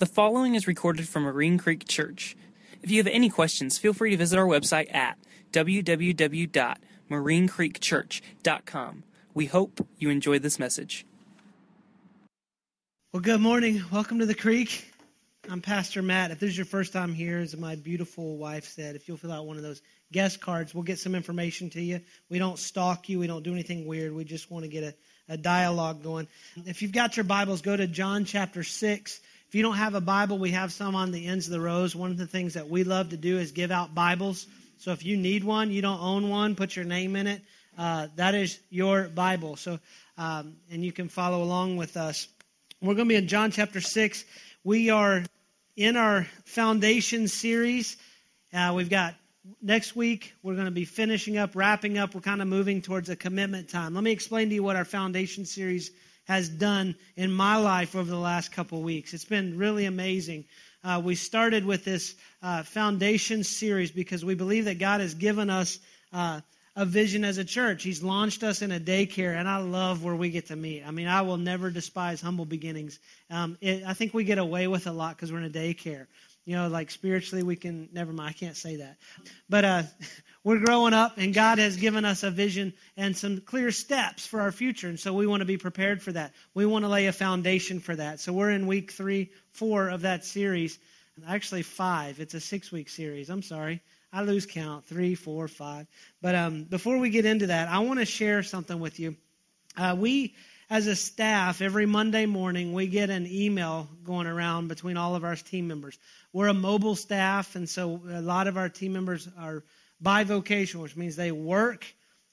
The following is recorded from Marine Creek Church. If you have any questions, feel free to visit our website at www.marinecreekchurch.com. We hope you enjoy this message. Well, good morning. Welcome to the Creek. I'm Pastor Matt. If this is your first time here, as my beautiful wife said, if you'll fill out one of those guest cards, we'll get some information to you. We don't stalk you, we don't do anything weird. We just want to get a, a dialogue going. If you've got your Bibles, go to John chapter 6. If you don't have a Bible, we have some on the ends of the rows. One of the things that we love to do is give out Bibles. So if you need one, you don't own one, put your name in it. Uh, that is your Bible. So, um, and you can follow along with us. We're going to be in John chapter 6. We are in our foundation series. Uh, we've got next week, we're going to be finishing up, wrapping up. We're kind of moving towards a commitment time. Let me explain to you what our foundation series has done in my life over the last couple weeks. It's been really amazing. Uh, we started with this uh, foundation series because we believe that God has given us uh, a vision as a church. He's launched us in a daycare, and I love where we get to meet. I mean, I will never despise humble beginnings. Um, it, I think we get away with a lot because we're in a daycare. You know, like spiritually, we can, never mind, I can't say that. But uh, we're growing up, and God has given us a vision and some clear steps for our future. And so we want to be prepared for that. We want to lay a foundation for that. So we're in week three, four of that series. Actually, five. It's a six week series. I'm sorry. I lose count. Three, four, five. But um, before we get into that, I want to share something with you. Uh, we as a staff, every Monday morning, we get an email going around between all of our team members. We're a mobile staff, and so a lot of our team members are bivocational, which means they work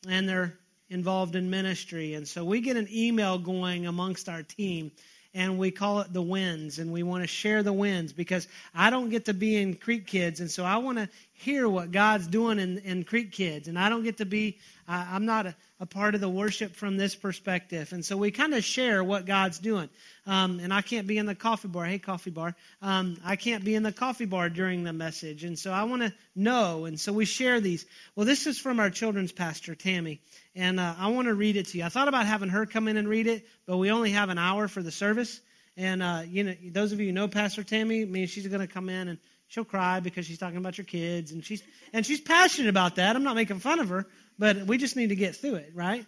and they're involved in ministry. And so we get an email going amongst our team and we call it the wins and we want to share the wins because i don't get to be in creek kids and so i want to hear what god's doing in, in creek kids. And i don't get to be uh, i'm not a, a, part of the worship from this perspective. And so we kind of share what god's doing. Um, and i can't be in the coffee bar. Hey coffee bar. Um, i can't be in the coffee bar during the message. And so i want to know. And so we share these. Well this is from our children's pastor tammy. And uh, I want to read it to you. I thought about having her come in and read it, but we only have an hour for the service. And uh, you know, those of you who know Pastor Tammy, I mean, she's going to come in and she'll cry because she's talking about your kids, and she's and she's passionate about that. I'm not making fun of her, but we just need to get through it, right?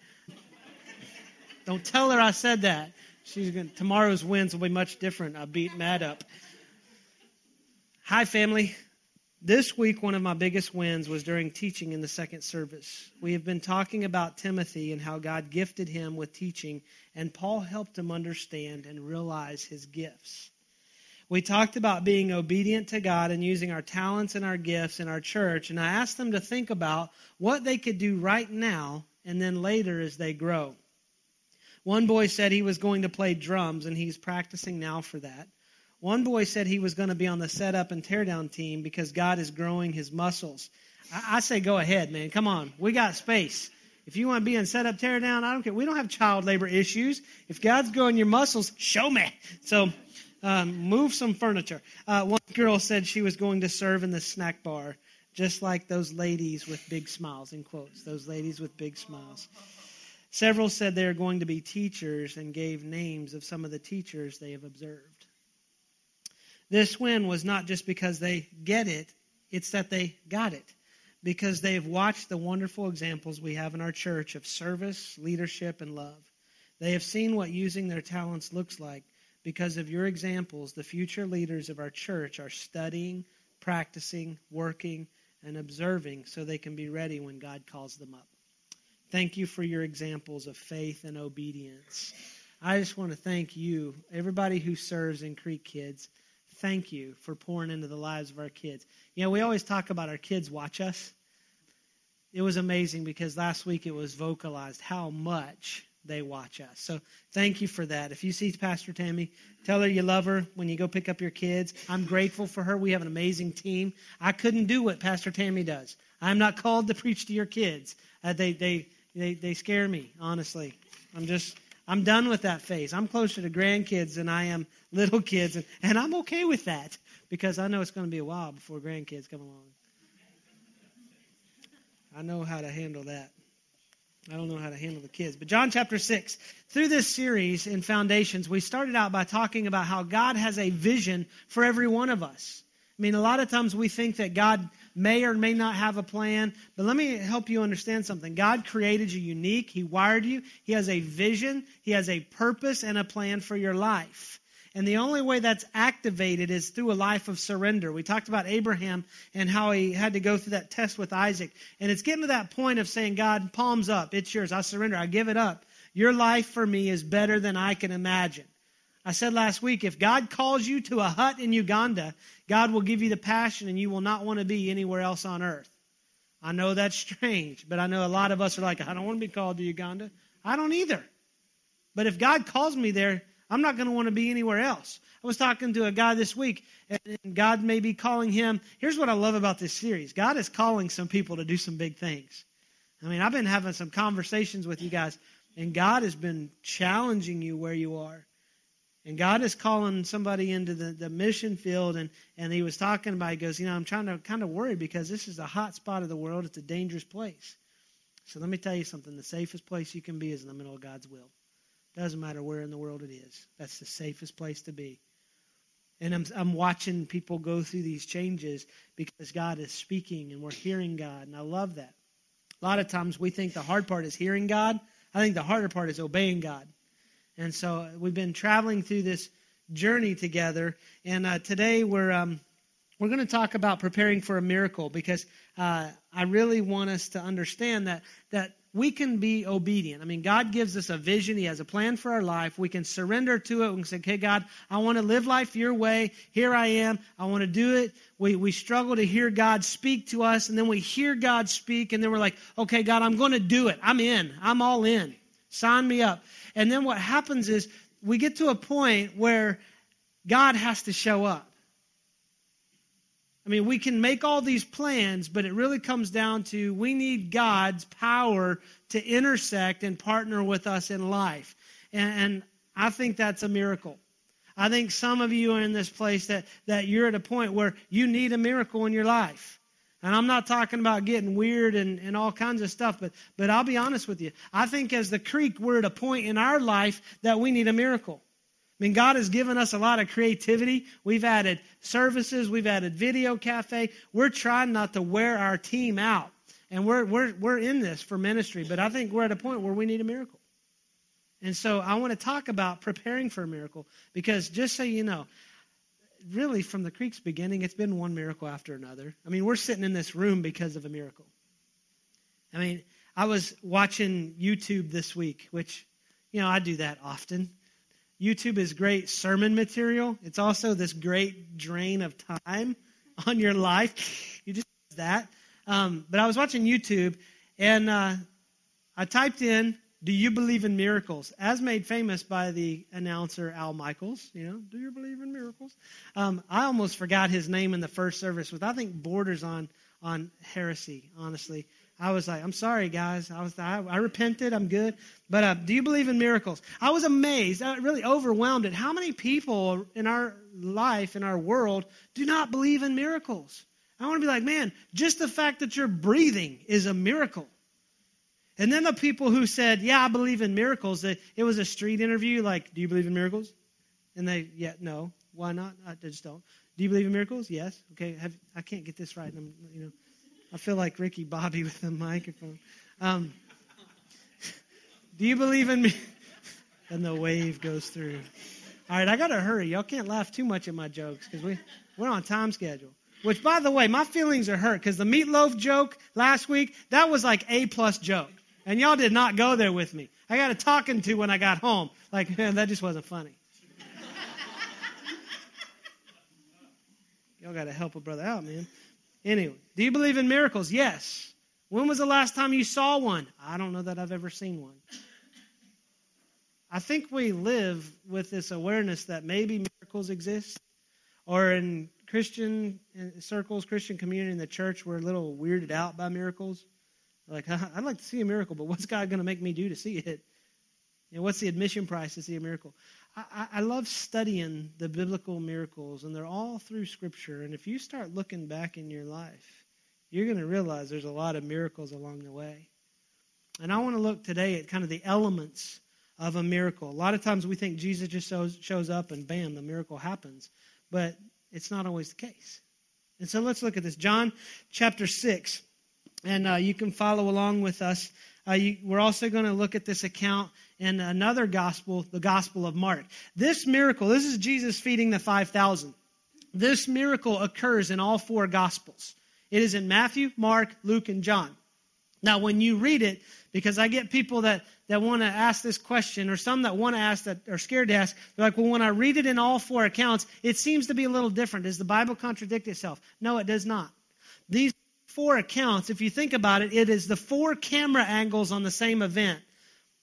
Don't tell her I said that. She's going tomorrow's wins will be much different. I beat Matt up. Hi, family. This week, one of my biggest wins was during teaching in the second service. We have been talking about Timothy and how God gifted him with teaching, and Paul helped him understand and realize his gifts. We talked about being obedient to God and using our talents and our gifts in our church, and I asked them to think about what they could do right now and then later as they grow. One boy said he was going to play drums, and he's practicing now for that. One boy said he was going to be on the setup and teardown team because God is growing his muscles. I, I say, go ahead, man. Come on. We got space. If you want to be in setup, teardown, I don't care. We don't have child labor issues. If God's growing your muscles, show me. So, um, move some furniture. Uh, one girl said she was going to serve in the snack bar, just like those ladies with big smiles, in quotes, those ladies with big smiles. Several said they are going to be teachers and gave names of some of the teachers they have observed. This win was not just because they get it, it's that they got it. Because they've watched the wonderful examples we have in our church of service, leadership, and love. They have seen what using their talents looks like. Because of your examples, the future leaders of our church are studying, practicing, working, and observing so they can be ready when God calls them up. Thank you for your examples of faith and obedience. I just want to thank you, everybody who serves in Creek Kids thank you for pouring into the lives of our kids. You know, we always talk about our kids watch us. It was amazing because last week it was vocalized how much they watch us. So thank you for that. If you see Pastor Tammy, tell her you love her when you go pick up your kids. I'm grateful for her. We have an amazing team. I couldn't do what Pastor Tammy does. I'm not called to preach to your kids. Uh, they, they, they, they scare me, honestly. I'm just I'm done with that phase. I'm closer to grandkids than I am little kids, and, and I'm okay with that because I know it's going to be a while before grandkids come along. I know how to handle that. I don't know how to handle the kids. But John chapter 6. Through this series in Foundations, we started out by talking about how God has a vision for every one of us. I mean, a lot of times we think that God may or may not have a plan, but let me help you understand something. God created you unique, He wired you, He has a vision, He has a purpose and a plan for your life. And the only way that's activated is through a life of surrender. We talked about Abraham and how he had to go through that test with Isaac. And it's getting to that point of saying, God, palms up. It's yours. I surrender. I give it up. Your life for me is better than I can imagine. I said last week, if God calls you to a hut in Uganda, God will give you the passion and you will not want to be anywhere else on earth. I know that's strange, but I know a lot of us are like, I don't want to be called to Uganda. I don't either. But if God calls me there, I'm not going to want to be anywhere else. I was talking to a guy this week, and God may be calling him. Here's what I love about this series God is calling some people to do some big things. I mean, I've been having some conversations with you guys, and God has been challenging you where you are. And God is calling somebody into the, the mission field, and, and he was talking about, he goes, You know, I'm trying to kind of worry because this is a hot spot of the world. It's a dangerous place. So let me tell you something the safest place you can be is in the middle of God's will. Doesn't matter where in the world it is. That's the safest place to be. And I'm, I'm watching people go through these changes because God is speaking and we're hearing God. And I love that. A lot of times we think the hard part is hearing God. I think the harder part is obeying God. And so we've been traveling through this journey together. And uh, today we're, um, we're going to talk about preparing for a miracle because uh, I really want us to understand that, that we can be obedient. I mean, God gives us a vision. He has a plan for our life. We can surrender to it. We can say, okay, God, I want to live life your way. Here I am. I want to do it. We, we struggle to hear God speak to us, and then we hear God speak, and then we're like, okay, God, I'm going to do it. I'm in. I'm all in. Sign me up. And then what happens is we get to a point where God has to show up. I mean, we can make all these plans, but it really comes down to we need God's power to intersect and partner with us in life. And, and, I think that's a miracle. I think some of you are in this place that, that you're at a point where you need a miracle in your life. And I'm not talking about getting weird and, and all kinds of stuff, but, but I'll be honest with you. I think as the creek, we're at a point in our life that we need a miracle. I mean, God has given us a lot of creativity. We've added services, we've added video cafe. We're trying not to wear our team out. And we're, we're, we're in this for ministry, but I think we're at a point where we need a miracle. And so I want to talk about preparing for a miracle because just so you know, really from the creek's beginning, it's been one miracle after another. I mean, we're sitting in this room because of a miracle. I mean, I was watching YouTube this week, which, you know, I do that often. YouTube is great sermon material. It's also this great drain of time on your life. You just that. Um, but I was watching YouTube and uh, I typed in, "Do you believe in miracles?" As made famous by the announcer Al Michaels. You know, do you believe in miracles? Um, I almost forgot his name in the first service, which I think borders on on heresy. Honestly, I was like, I'm sorry, guys. I was, I, I repented. I'm good. But uh, do you believe in miracles? I was amazed, I really overwhelmed at how many people in our life, in our world, do not believe in miracles. I want to be like, man, just the fact that you're breathing is a miracle. And then the people who said, yeah, I believe in miracles, it was a street interview, like, do you believe in miracles? And they, yeah, no. Why not? I just don't. Do you believe in miracles? Yes. Okay. Have, I can't get this right. I'm, you know. I feel like Ricky Bobby with the microphone. Um, do you believe in me? and the wave goes through. All right, I got to hurry. Y'all can't laugh too much at my jokes because we, we're on time schedule. Which, by the way, my feelings are hurt because the meatloaf joke last week, that was like A plus joke. And y'all did not go there with me. I got a talking to when I got home. Like, man, that just wasn't funny. y'all got to help a brother out, man. Anyway, do you believe in miracles? Yes. When was the last time you saw one? I don't know that I've ever seen one. I think we live with this awareness that maybe miracles exist, or in Christian circles, Christian community in the church, we're a little weirded out by miracles. Like, uh-huh, I'd like to see a miracle, but what's God going to make me do to see it? You know, what's the admission price to see a miracle? I, I love studying the biblical miracles, and they're all through Scripture. And if you start looking back in your life, you're going to realize there's a lot of miracles along the way. And I want to look today at kind of the elements of a miracle. A lot of times we think Jesus just shows, shows up and bam, the miracle happens. But it's not always the case. And so let's look at this. John chapter 6. And uh, you can follow along with us. Uh, you, we're also going to look at this account in another gospel, the Gospel of Mark. This miracle, this is Jesus feeding the 5,000. This miracle occurs in all four gospels. It is in Matthew, Mark, Luke, and John. Now, when you read it, because I get people that, that want to ask this question, or some that want to ask that are scared to ask, they're like, well, when I read it in all four accounts, it seems to be a little different. Does the Bible contradict itself? No, it does not. These four accounts, if you think about it, it is the four camera angles on the same event.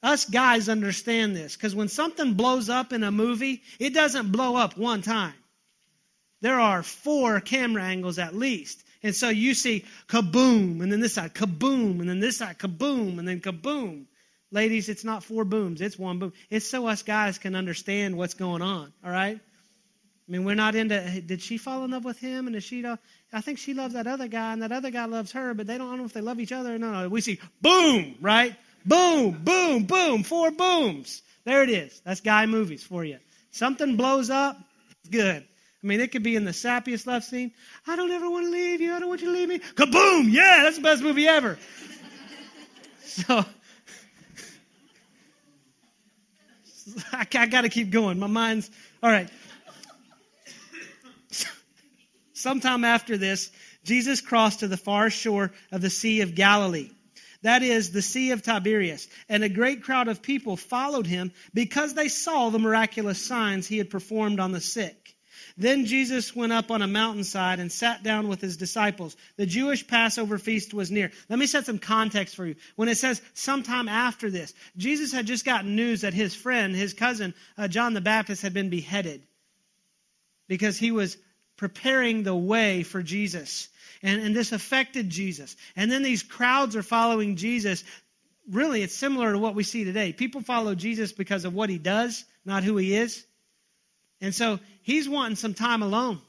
Us guys understand this because when something blows up in a movie, it doesn't blow up one time. There are four camera angles at least. And so you see kaboom, and then this side, kaboom, and then this side, kaboom, and then kaboom. Ladies, it's not four booms, it's one boom. It's so us guys can understand what's going on, all right? I mean, we're not into, did she fall in love with him? And is she, I think she loves that other guy, and that other guy loves her, but they don't, I don't know if they love each other. No, no. We see boom, right? Boom, boom, boom, four booms. There it is. That's guy movies for you. Something blows up, it's good. I mean, it could be in the sappiest love scene. I don't ever want to leave you. I don't want you to leave me. Kaboom! Yeah, that's the best movie ever. so, I, I got to keep going. My mind's all right. Sometime after this, Jesus crossed to the far shore of the Sea of Galilee. That is the Sea of Tiberias. And a great crowd of people followed him because they saw the miraculous signs he had performed on the sick. Then Jesus went up on a mountainside and sat down with his disciples. The Jewish Passover feast was near. Let me set some context for you. When it says sometime after this, Jesus had just gotten news that his friend, his cousin, uh, John the Baptist, had been beheaded because he was preparing the way for Jesus. And, and this affected Jesus. And then these crowds are following Jesus. Really, it's similar to what we see today. People follow Jesus because of what he does, not who he is. And so he's wanting some time alone.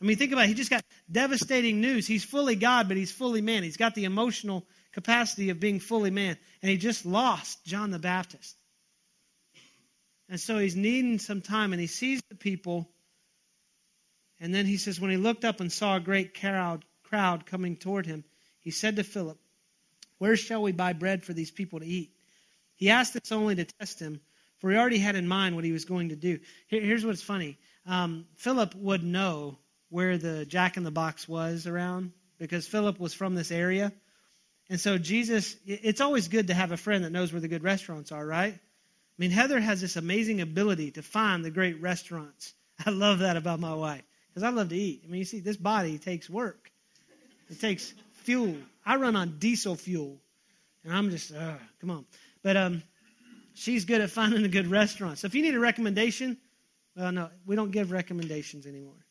I mean, think about it. He just got devastating news. He's fully God, but he's fully man. He's got the emotional capacity of being fully man. And he just lost John the Baptist. And so he's needing some time, and he sees the people and then he says, when he looked up and saw a great crowd, crowd coming toward him, he said to Philip, Where shall we buy bread for these people to eat? He asked this only to test him, for he already had in mind what he was going to do. Here, here's what's funny um, Philip would know where the Jack in the Box was around because Philip was from this area. And so Jesus, it's always good to have a friend that knows where the good restaurants are, right? I mean, Heather has this amazing ability to find the great restaurants. I love that about my wife because I love to eat. I mean, you see, this body takes work, it takes fuel. I run on diesel fuel, and I'm just, uh, come on. But um, she's good at finding a good restaurant. So if you need a recommendation, well, no, we don't give recommendations anymore.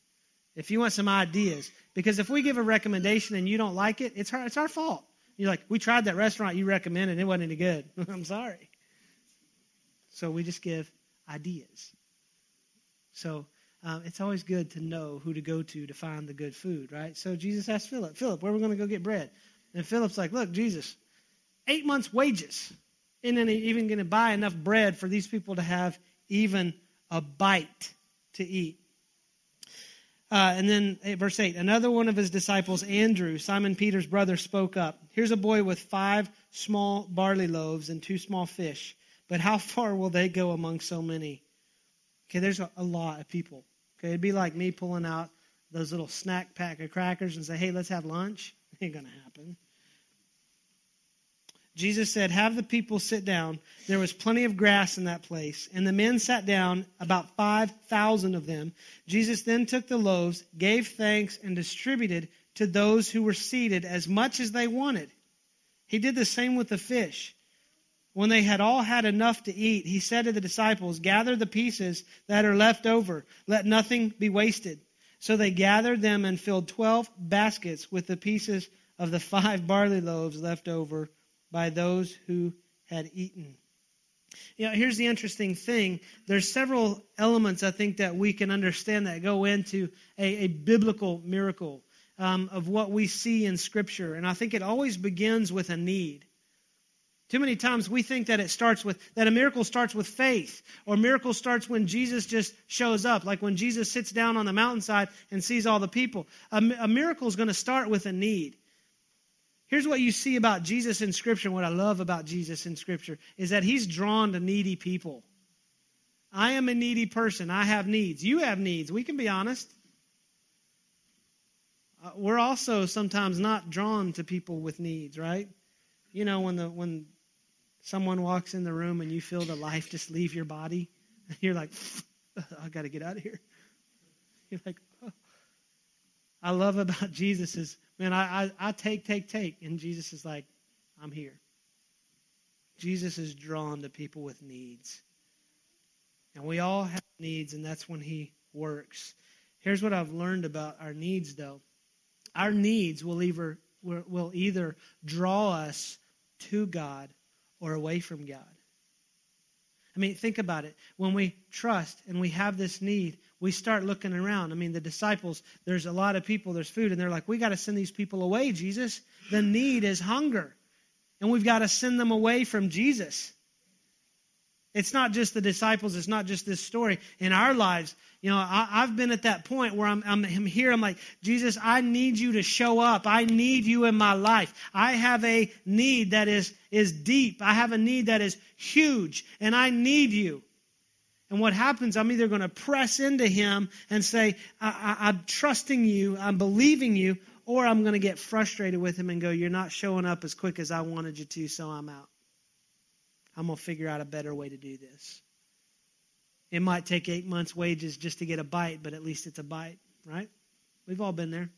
If you want some ideas, because if we give a recommendation and you don't like it, it's our, it's our fault. You're like, we tried that restaurant you recommended, it wasn't any good. I'm sorry. So we just give ideas. So um, it's always good to know who to go to to find the good food, right? So Jesus asked Philip, Philip, where are we going to go get bread? And Philip's like, look, Jesus, eight months' wages isn't even going to buy enough bread for these people to have even a bite to eat. Uh, and then eh, verse 8 another one of his disciples, Andrew, Simon Peter's brother, spoke up. Here's a boy with five small barley loaves and two small fish. But how far will they go among so many? Okay, there's a, a lot of people. Okay, it'd be like me pulling out those little snack pack of crackers and say, hey, let's have lunch. ain't going to happen. Jesus said, Have the people sit down. There was plenty of grass in that place. And the men sat down, about 5,000 of them. Jesus then took the loaves, gave thanks, and distributed to those who were seated as much as they wanted. He did the same with the fish. When they had all had enough to eat, he said to the disciples, Gather the pieces that are left over. Let nothing be wasted. So they gathered them and filled twelve baskets with the pieces of the five barley loaves left over by those who had eaten. You know, here's the interesting thing. There's several elements I think that we can understand that go into a, a biblical miracle um, of what we see in Scripture. And I think it always begins with a need. Too many times we think that it starts with, that a miracle starts with faith, or a miracle starts when Jesus just shows up, like when Jesus sits down on the mountainside and sees all the people. A, a miracle is going to start with a need. Here's what you see about Jesus in Scripture, what I love about Jesus in Scripture, is that he's drawn to needy people. I am a needy person. I have needs. You have needs. We can be honest. Uh, we're also sometimes not drawn to people with needs, right? You know, when the when someone walks in the room and you feel the life just leave your body, and you're like, I got to get out of here. You're like, oh. I love about Jesus is, man, I, I, I take, take, take. And Jesus is like, I'm here. Jesus is drawn to people with needs. And we all have needs, and that's when he works. Here's what I've learned about our needs, though. Our needs will either, will either draw us to God or away from God. I mean, think about it. When we trust and we have this need, we start looking around. I mean, the disciples, there's a lot of people, there's food, and they're like, we got to send these people away, Jesus. The need is hunger. And we've got to send them away from Jesus. It's not just the disciples, it's not just this story. In our lives, you know, I, have been at that point where I'm, I'm, I'm here, I'm like, Jesus, I need you to show up. I need you in my life. I have a need that is, is deep. I have a need that is huge, and I need you. And what happens, I'm either going to press into him and say, I, am trusting you, I'm believing you, or I'm going to get frustrated with him and go, You're not showing up as quick as I wanted you to, so I'm out. I'm going to figure out a better way to do this. It might take eight months' wages just to get a bite, but at least it's a bite, right? We've all been there.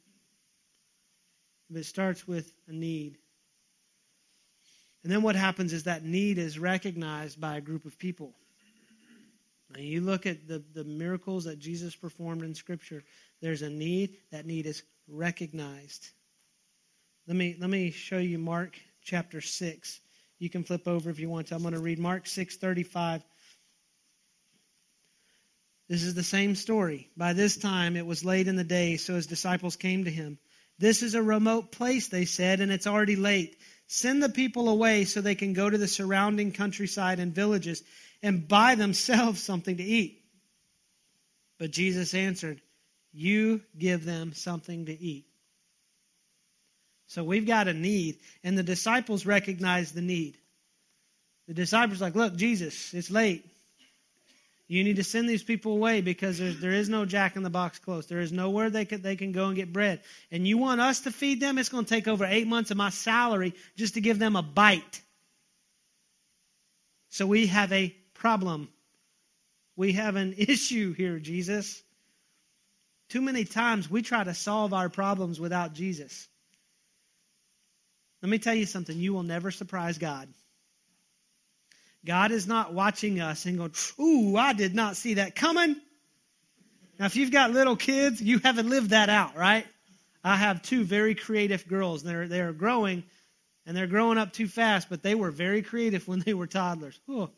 But it starts with a need. And then what happens is that need is recognized by a group of people. Now you look at the, the miracles that Jesus performed in Scripture, there's a need. That need is recognized. Let me, let me show you Mark chapter 6. You can flip over if you want to. I'm going to read Mark 6:35. This is the same story. By this time it was late in the day, so his disciples came to him. This is a remote place, they said, and it's already late. Send the people away so they can go to the surrounding countryside and villages and buy themselves something to eat. But Jesus answered, You give them something to eat. So we've got a need, and the disciples recognize the need. The disciples like, look, Jesus, it's late. You need to send these people away because there is no Jack in the Box close. There is nowhere they can, they can go and get bread. And you want us to feed them? It's going to take over eight months of my salary just to give them a bite. So we have a problem. We have an issue here, Jesus. Too many times we try to solve our problems without Jesus. Let me tell you something. You will never surprise God. God is not watching us and going, Ooh, I did not see that coming. Now, if you've got little kids, you haven't lived that out, right? I have two very creative girls. They're, they're growing, and they're growing up too fast, but they were very creative when they were toddlers. Oh,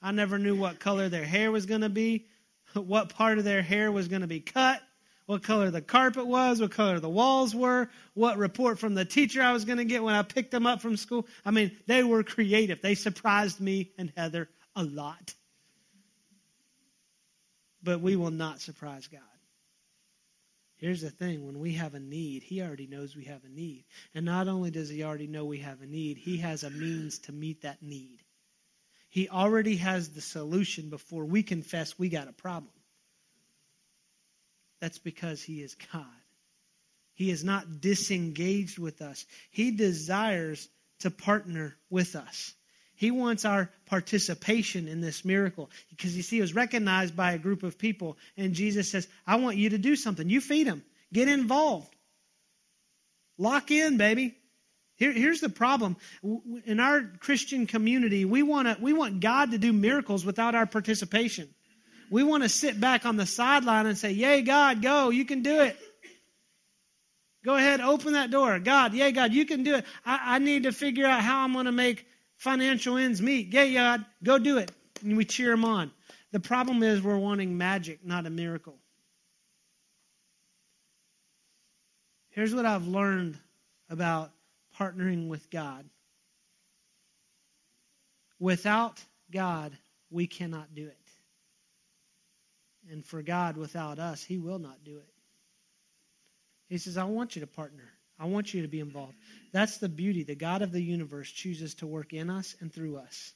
I never knew what color their hair was going to be, what part of their hair was going to be cut what color the carpet was, what color the walls were, what report from the teacher I was going to get when I picked them up from school. I mean, they were creative. They surprised me and Heather a lot. But we will not surprise God. Here's the thing when we have a need, He already knows we have a need. And not only does He already know we have a need, He has a means to meet that need. He already has the solution before we confess we got a problem. That's because He is God. He is not disengaged with us. He desires to partner with us. He wants our participation in this miracle because you see, it was recognized by a group of people, and Jesus says, I want you to do something. You feed them, get involved, lock in, baby. Here, here's the problem. In our Christian community, we, wanna, we want God to do miracles without our participation. We want to sit back on the sideline and say, Yay, God, go. You can do it. Go ahead, open that door. God, yay, God, you can do it. I, I need to figure out how I'm going to make financial ends meet. Yay, God, go do it. And we cheer them on. The problem is we're wanting magic, not a miracle. Here's what I've learned about partnering with God Without God, we cannot do it. And for God, without us, He will not do it. He says, I want you to partner. I want you to be involved. That's the beauty. The God of the universe chooses to work in us and through us.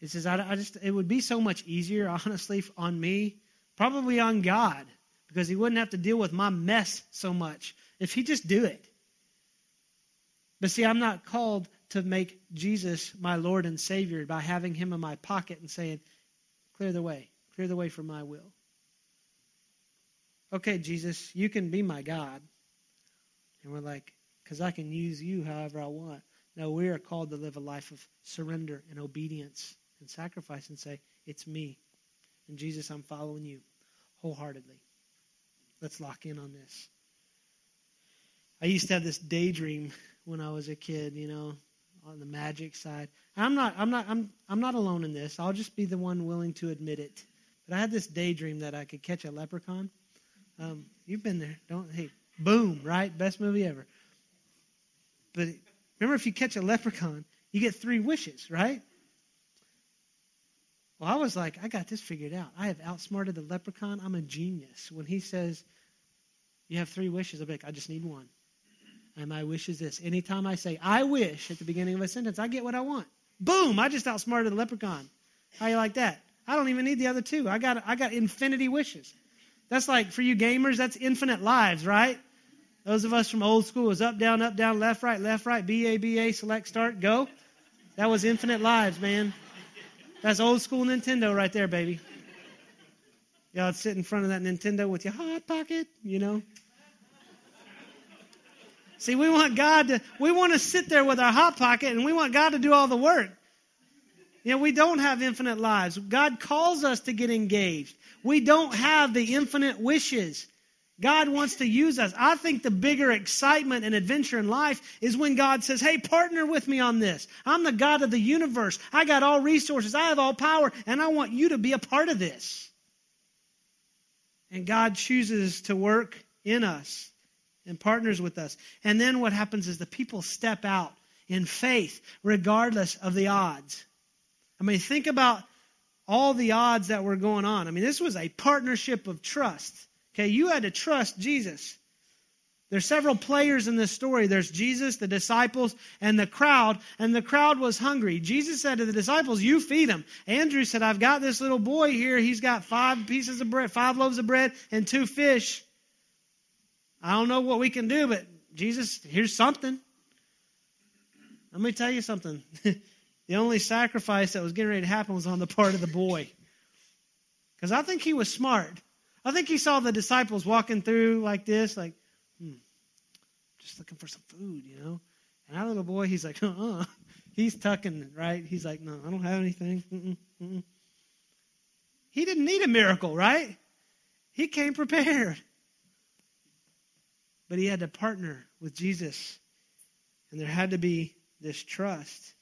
He says, I, I just, it would be so much easier, honestly, on me, probably on God, because He wouldn't have to deal with my mess so much if He just do it. But see, I'm not called to make Jesus my Lord and Savior by having Him in my pocket and saying, clear the way, clear the way for my will. Okay, Jesus, you can be my God. And we're like, because I can use you however I want. No, we are called to live a life of surrender and obedience and sacrifice and say, It's me. And Jesus, I'm following you wholeheartedly. Let's lock in on this. I used to have this daydream when I was a kid, you know, on the magic side. I'm not I'm not I'm I'm not alone in this. I'll just be the one willing to admit it. But I had this daydream that I could catch a leprechaun. Um, you've been there, don't hey, boom, right? Best movie ever. But remember if you catch a leprechaun, you get three wishes, right? Well, I was like, I got this figured out. I have outsmarted the leprechaun. I'm a genius. When he says, You have three wishes, I'll be like, I just need one. And my wish is this. Anytime I say, I wish at the beginning of a sentence, I get what I want. Boom! I just outsmarted the leprechaun. How you like that? I don't even need the other two. I got, I got infinity wishes. That's like, for you gamers, that's infinite lives, right? Those of us from old school was up, down, up, down, left, right, left, right, B, A, B, A, select, start, go. That was infinite lives, man. That's old school Nintendo right there, baby. Y'all sit in front of that Nintendo with your hot pocket, you know. See, we want God to, we want to sit there with our hot pocket and we want God to do all the work. You know, we don't have infinite lives. God calls us to get engaged. We don't have the infinite wishes. God wants to use us. I think the bigger excitement and adventure in life is when God says, Hey, partner with me on this. I'm the God of the universe. I got all resources. I have all power, and I want you to be a part of this. And God chooses to work in us and partners with us. And then what happens is the people step out in faith, regardless of the odds. I mean, think about all the odds that were going on. I mean, this was a partnership of trust. Okay, you had to trust Jesus. There's several players in this story. There's Jesus, the disciples, and the crowd, and the crowd was hungry. Jesus said to the disciples, You feed them. Andrew said, I've got this little boy here. He's got five pieces of bread, five loaves of bread, and two fish. I don't know what we can do, but Jesus, here's something. Let me tell you something. the only sacrifice that was getting ready to happen was on the part of the boy. Because I think he was smart. I think he saw the disciples walking through like this, like, hmm, just looking for some food, you know. And that little boy, he's like, uh-uh. He's tucking, right? He's like, no, I don't have anything. Mm-mm, mm-mm. He didn't need a miracle, right? He came prepared. But he had to partner with Jesus. And there had to be this trust.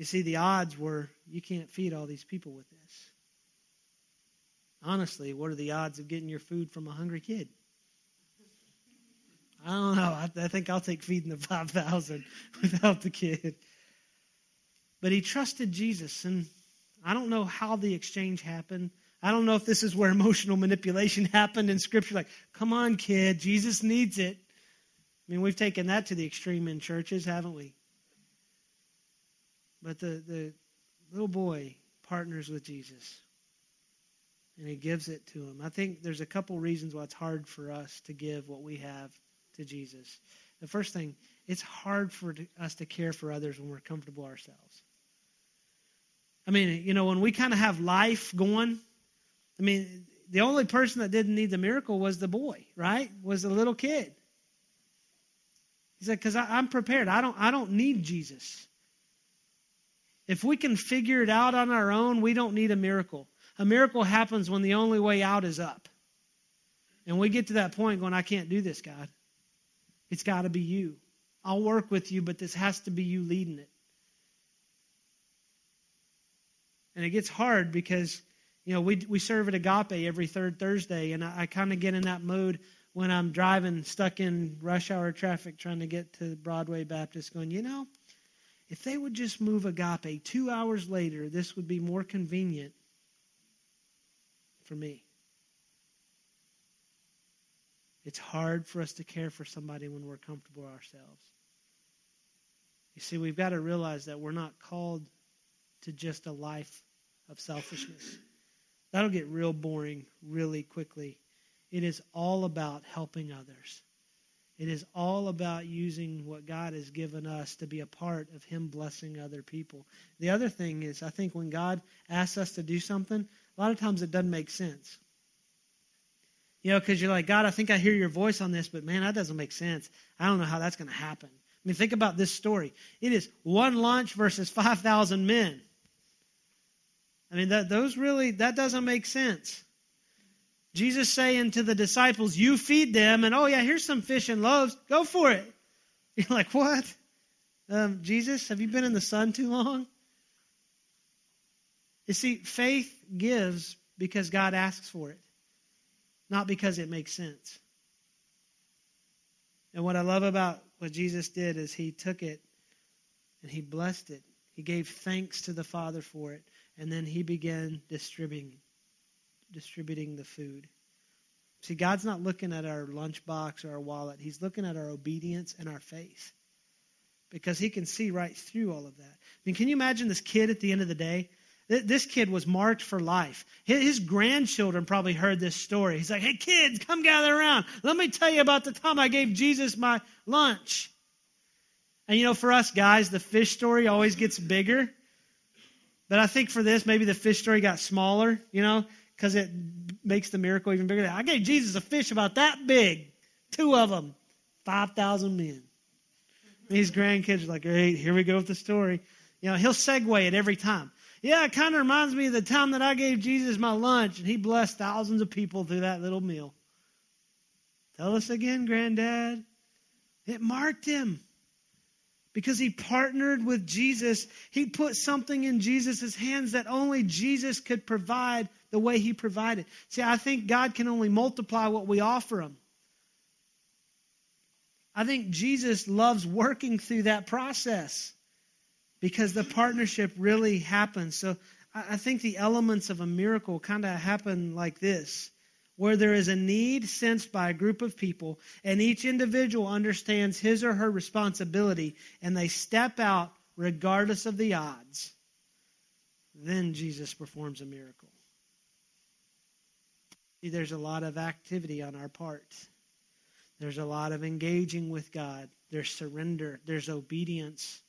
You see, the odds were you can't feed all these people with this. Honestly, what are the odds of getting your food from a hungry kid? I don't know. I, I think I'll take feeding the 5,000 without the kid. But he trusted Jesus, and I don't know how the exchange happened. I don't know if this is where emotional manipulation happened in Scripture. Like, come on, kid, Jesus needs it. I mean, we've taken that to the extreme in churches, haven't we? But the, the little boy partners with Jesus and he gives it to him. I think there's a couple reasons why it's hard for us to give what we have to Jesus. The first thing, it's hard for us to care for others when we're comfortable ourselves. I mean, you know, when we kind of have life going, I mean, the only person that didn't need the miracle was the boy, right? Was the little kid. He said, "Because I'm prepared. I don't. I don't need Jesus. If we can figure it out on our own, we don't need a miracle. A miracle happens when the only way out is up. And we get to that point going, I can't do this, God. It's got to be you. I'll work with you, but this has to be you leading it. And it gets hard because, you know, we, we serve at Agape every third Thursday, and I, I kind of get in that mode when I'm driving, stuck in rush hour traffic, trying to get to Broadway Baptist, going, you know, if they would just move agape two hours later, this would be more convenient for me. It's hard for us to care for somebody when we're comfortable ourselves. You see, we've got to realize that we're not called to just a life of selfishness. That'll get real boring really quickly. It is all about helping others. It is all about using what God has given us to be a part of Him blessing other people. The other thing is, I think when God asks us to do something, a lot of times it doesn't make sense. You know, because you're like, God, I think I hear your voice on this, but man, that doesn't make sense. I don't know how that's going to happen. I mean, think about this story. It is one lunch versus 5,000 men. I mean, that, those really, that doesn't make sense. Jesus saying to the disciples, You feed them, and oh, yeah, here's some fish and loaves. Go for it. You're like, What? Um, Jesus, have you been in the sun too long? You see, faith gives because God asks for it not because it makes sense. And what I love about what Jesus did is he took it and he blessed it. He gave thanks to the Father for it, and then he began distributing distributing the food. See, God's not looking at our lunchbox or our wallet. He's looking at our obedience and our faith. Because he can see right through all of that. I mean, can you imagine this kid at the end of the day this kid was marked for life. His grandchildren probably heard this story. He's like, hey, kids, come gather around. Let me tell you about the time I gave Jesus my lunch. And you know, for us guys, the fish story always gets bigger. But I think for this, maybe the fish story got smaller, you know, because it makes the miracle even bigger. I gave Jesus a fish about that big, two of them, 5,000 men. These grandkids are like, great, here we go with the story. You know, he'll segue it every time. Yeah, it kind of reminds me of the time that I gave Jesus my lunch and he blessed thousands of people through that little meal. Tell us again, Granddad. It marked him because he partnered with Jesus. He put something in Jesus' hands that only Jesus could provide the way he provided. See, I think God can only multiply what we offer him. I think Jesus loves working through that process because the partnership really happens. So I think the elements of a miracle kind of happen like this where there is a need sensed by a group of people, and each individual understands his or her responsibility, and they step out regardless of the odds. Then Jesus performs a miracle. There's a lot of activity on our part. There's a lot of engaging with God. There's surrender. There's obedience.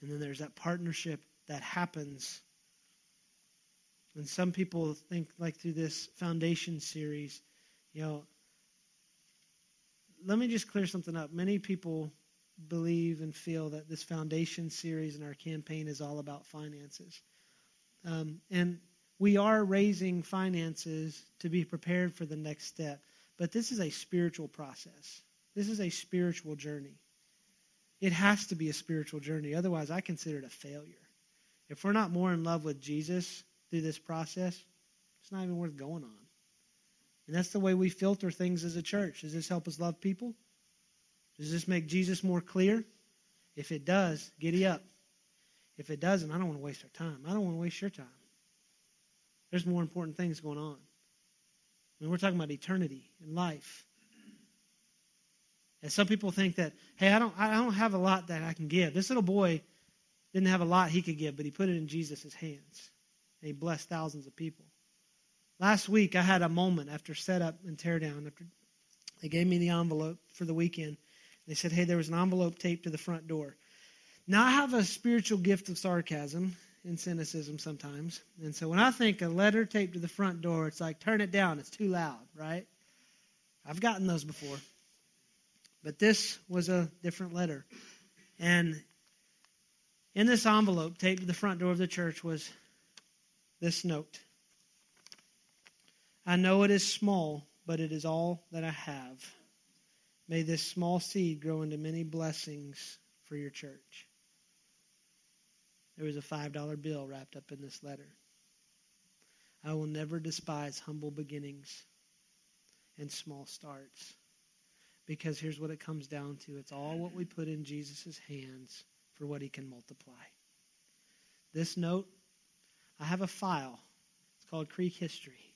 And then there's that partnership that happens. And some people think, like through this foundation series, you know, let me just clear something up. Many people believe and feel that this foundation series and our campaign is all about finances. Um, and we are raising finances to be prepared for the next step. But this is a spiritual process, this is a spiritual journey. It has to be a spiritual journey. Otherwise, I consider it a failure. If we're not more in love with Jesus through this process, it's not even worth going on. And that's the way we filter things as a church. Does this help us love people? Does this make Jesus more clear? If it does, giddy up. If it doesn't, I don't want to waste our time. I don't want to waste your time. There's more important things going on. I mean, we're talking about eternity and life. And some people think that, hey, I don't, I don't have a lot that I can give. This little boy didn't have a lot he could give, but he put it in Jesus' hands. And he blessed thousands of people. Last week, I had a moment after setup and teardown. After they gave me the envelope for the weekend. They said, hey, there was an envelope taped to the front door. Now, I have a spiritual gift of sarcasm and cynicism sometimes. And so when I think a letter taped to the front door, it's like, turn it down, it's too loud, right? I've gotten those before. But this was a different letter. And in this envelope taped to the front door of the church was this note I know it is small, but it is all that I have. May this small seed grow into many blessings for your church. There was a $5 bill wrapped up in this letter. I will never despise humble beginnings and small starts. Because here's what it comes down to it's all what we put in Jesus' hands for what he can multiply. This note, I have a file. It's called Creek History.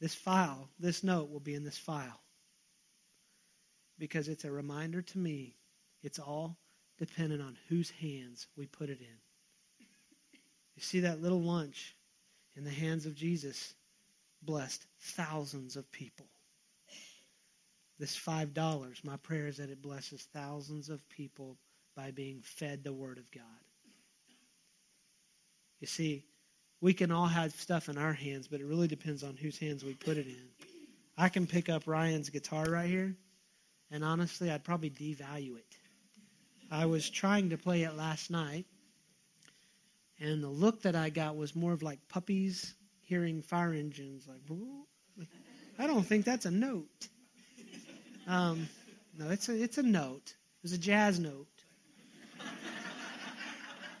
This file, this note will be in this file because it's a reminder to me it's all dependent on whose hands we put it in. You see that little lunch in the hands of Jesus blessed thousands of people. This $5, my prayer is that it blesses thousands of people by being fed the Word of God. You see, we can all have stuff in our hands, but it really depends on whose hands we put it in. I can pick up Ryan's guitar right here, and honestly, I'd probably devalue it. I was trying to play it last night, and the look that I got was more of like puppies hearing fire engines. Like, I don't think that's a note. Um, no, it's a it's a note. It was a jazz note.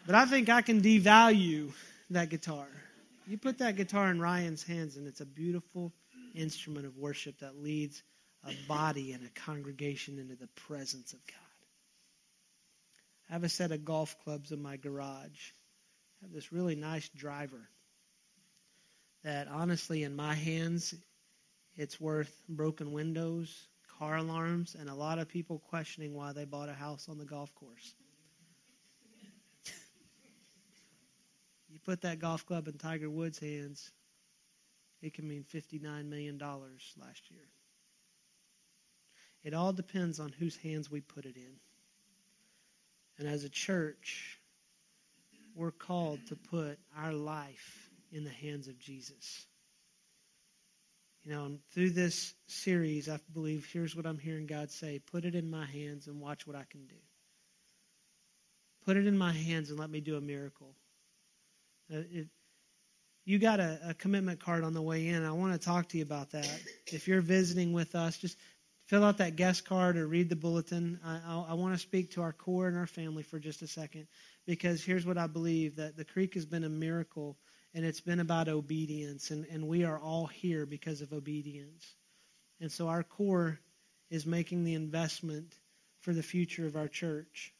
But I think I can devalue that guitar. You put that guitar in Ryan's hands, and it's a beautiful instrument of worship that leads a body and a congregation into the presence of God. I have a set of golf clubs in my garage. I have this really nice driver that, honestly, in my hands, it's worth broken windows, car alarms, and a lot of people questioning why they bought a house on the golf course. you put that golf club in Tiger Woods' hands, it can mean $59 million last year. It all depends on whose hands we put it in. And as a church, we're called to put our life in the hands of Jesus. You know, through this series, I believe here's what I'm hearing God say put it in my hands and watch what I can do. Put it in my hands and let me do a miracle. Uh, it, you got a, a commitment card on the way in. I want to talk to you about that. If you're visiting with us, just fill out that guest card or read the bulletin. I, I, want to speak to our core and our family for just a second because here's what I believe that the creek has been a miracle and it's been about obedience, and, and we are all here because of obedience. And so our core is making the investment for the future of our church.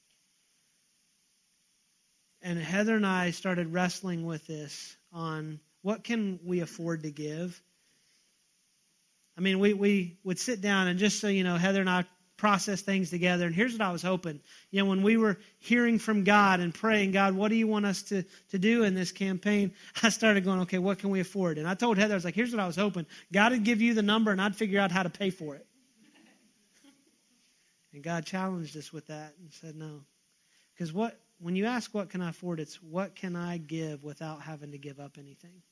And Heather and I started wrestling with this on what can we afford to give. I mean, we, we would sit down and just so you know, Heather and I process things together. And here's what I was hoping. You know, when we were hearing from God and praying, God, what do you want us to, to do in this campaign? I started going, okay, what can we afford? And I told Heather, I was like, here's what I was hoping. God would give you the number and I'd figure out how to pay for it. And God challenged us with that and said, no. Because what when you ask what can I afford, it's what can I give without having to give up anything.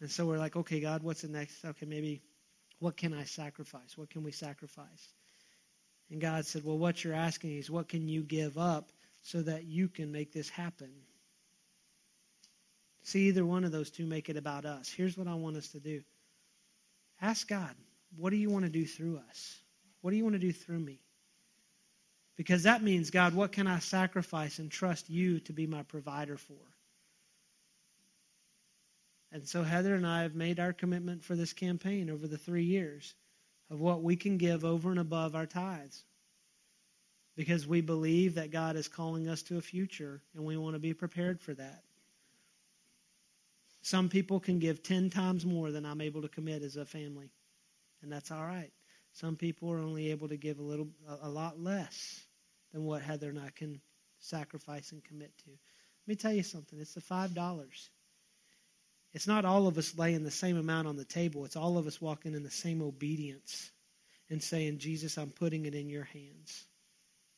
And so we're like, okay, God, what's the next? Okay, maybe what can I sacrifice? What can we sacrifice? And God said, Well, what you're asking is, what can you give up so that you can make this happen? See, either one of those two make it about us. Here's what I want us to do ask God, what do you want to do through us? What do you want to do through me? Because that means, God, what can I sacrifice and trust you to be my provider for? And so Heather and I have made our commitment for this campaign over the three years of what we can give over and above our tithes. Because we believe that God is calling us to a future and we want to be prepared for that. Some people can give 10 times more than I'm able to commit as a family. And that's all right. Some people are only able to give a little a, lot less than what Heather and I can sacrifice and commit to. Let me tell you something. It's the five dollars it's not all of us laying the same amount on the table. It's all of us walking in the same obedience and saying, Jesus, I'm putting it in your hands.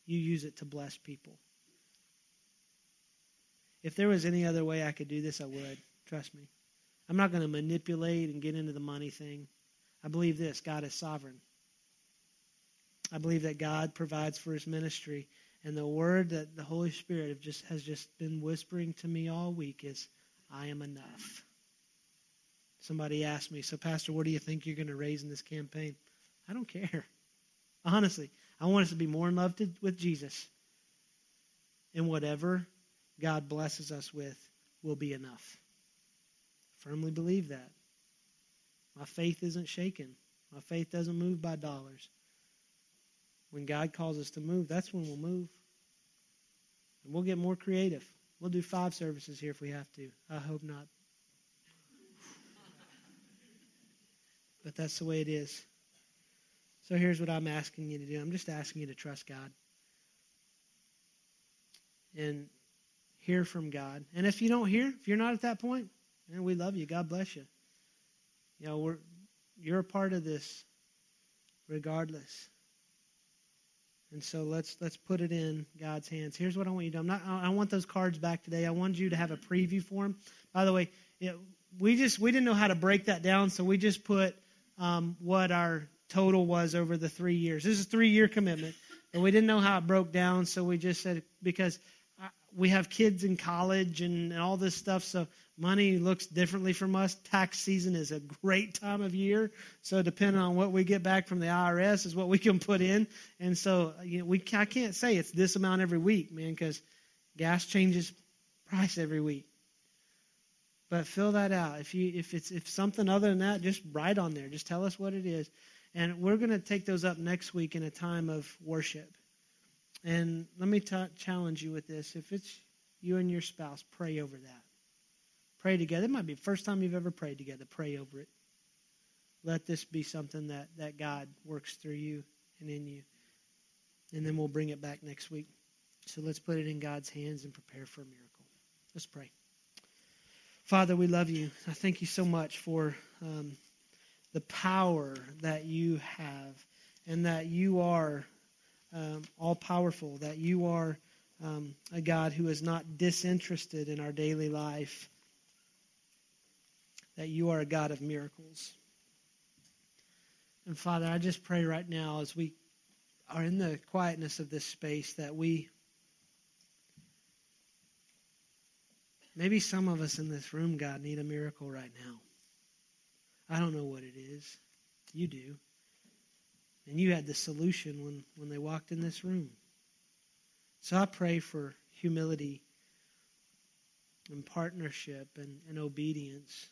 You use it to bless people. If there was any other way I could do this, I would. Trust me. I'm not going to manipulate and get into the money thing. I believe this God is sovereign. I believe that God provides for his ministry. And the word that the Holy Spirit just, has just been whispering to me all week is, I am enough. Somebody asked me, So, Pastor, what do you think you're going to raise in this campaign? I don't care. Honestly, I want us to be more in love to, with Jesus. And whatever God blesses us with will be enough. I firmly believe that. My faith isn't shaken, my faith doesn't move by dollars. When God calls us to move, that's when we'll move. And we'll get more creative. We'll do five services here if we have to. I hope not. But that's the way it is. So here's what I'm asking you to do I'm just asking you to trust God and hear from God. And if you don't hear, if you're not at that point, and we love you. God bless you. You know, we're you're a part of this regardless. And so let's let's put it in God's hands. Here's what I want you to do. I'm not. I want those cards back today. I want you to have a preview for them. By the way, you know, we just we didn't know how to break that down, so we just put um, what our total was over the three years. This is a three year commitment, and we didn't know how it broke down, so we just said because we have kids in college and, and all this stuff, so money looks differently from us. Tax season is a great time of year, so depending on what we get back from the IRS is what we can put in. And so you know, we I can't say it's this amount every week, man, because gas changes price every week. But fill that out. If you if it's if something other than that, just write on there. Just tell us what it is. And we're going to take those up next week in a time of worship. And let me t- challenge you with this. If it's you and your spouse, pray over that. Pray together. It might be the first time you've ever prayed together. Pray over it. Let this be something that, that God works through you and in you. And then we'll bring it back next week. So let's put it in God's hands and prepare for a miracle. Let's pray. Father, we love you. I thank you so much for um, the power that you have and that you are um, all powerful, that you are um, a God who is not disinterested in our daily life, that you are a God of miracles. And Father, I just pray right now as we are in the quietness of this space that we, maybe some of us in this room, God, need a miracle right now. I don't know what it is. You do. And you had the solution when, when they walked in this room. So I pray for humility and partnership and, and obedience.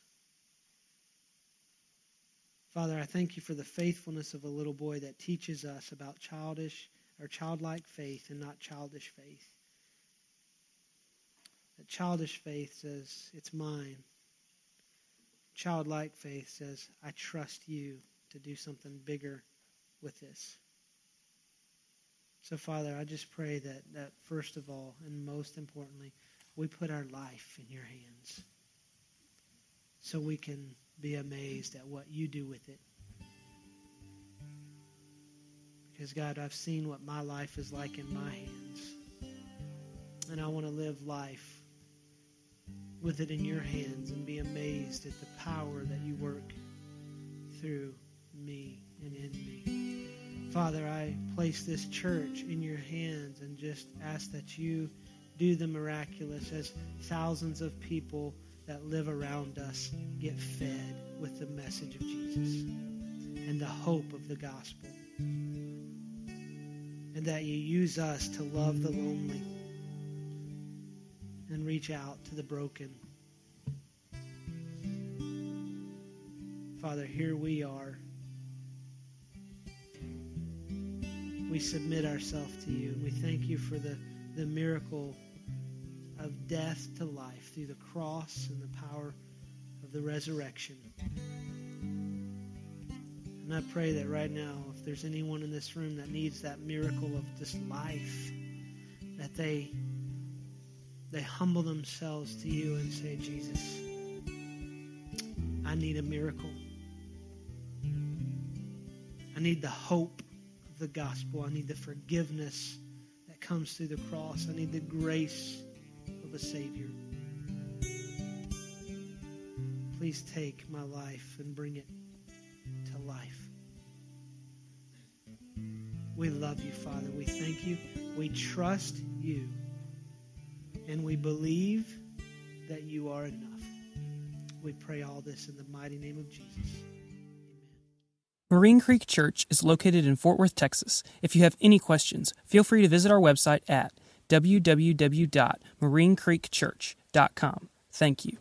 Father, I thank you for the faithfulness of a little boy that teaches us about childish or childlike faith and not childish faith. That childish faith says, It's mine. Childlike faith says, I trust you to do something bigger with this. So, Father, I just pray that, that first of all, and most importantly, we put our life in your hands so we can be amazed at what you do with it. Because, God, I've seen what my life is like in my hands. And I want to live life with it in your hands and be amazed at the power that you work through me and in me. Father, I place this church in your hands and just ask that you do the miraculous as thousands of people that live around us get fed with the message of Jesus and the hope of the gospel. And that you use us to love the lonely and reach out to the broken. Father, here we are we submit ourselves to you. And we thank you for the, the miracle of death to life through the cross and the power of the resurrection. And I pray that right now, if there's anyone in this room that needs that miracle of just life, that they they humble themselves to you and say, Jesus, I need a miracle. I need the hope of the gospel. I need the forgiveness that comes through the cross. I need the grace of a Savior. Please take my life and bring it to life. We love you, Father. We thank you. We trust you. And we believe that you are enough. We pray all this in the mighty name of Jesus. Marine Creek Church is located in Fort Worth, Texas. If you have any questions, feel free to visit our website at www.marinecreekchurch.com. Thank you.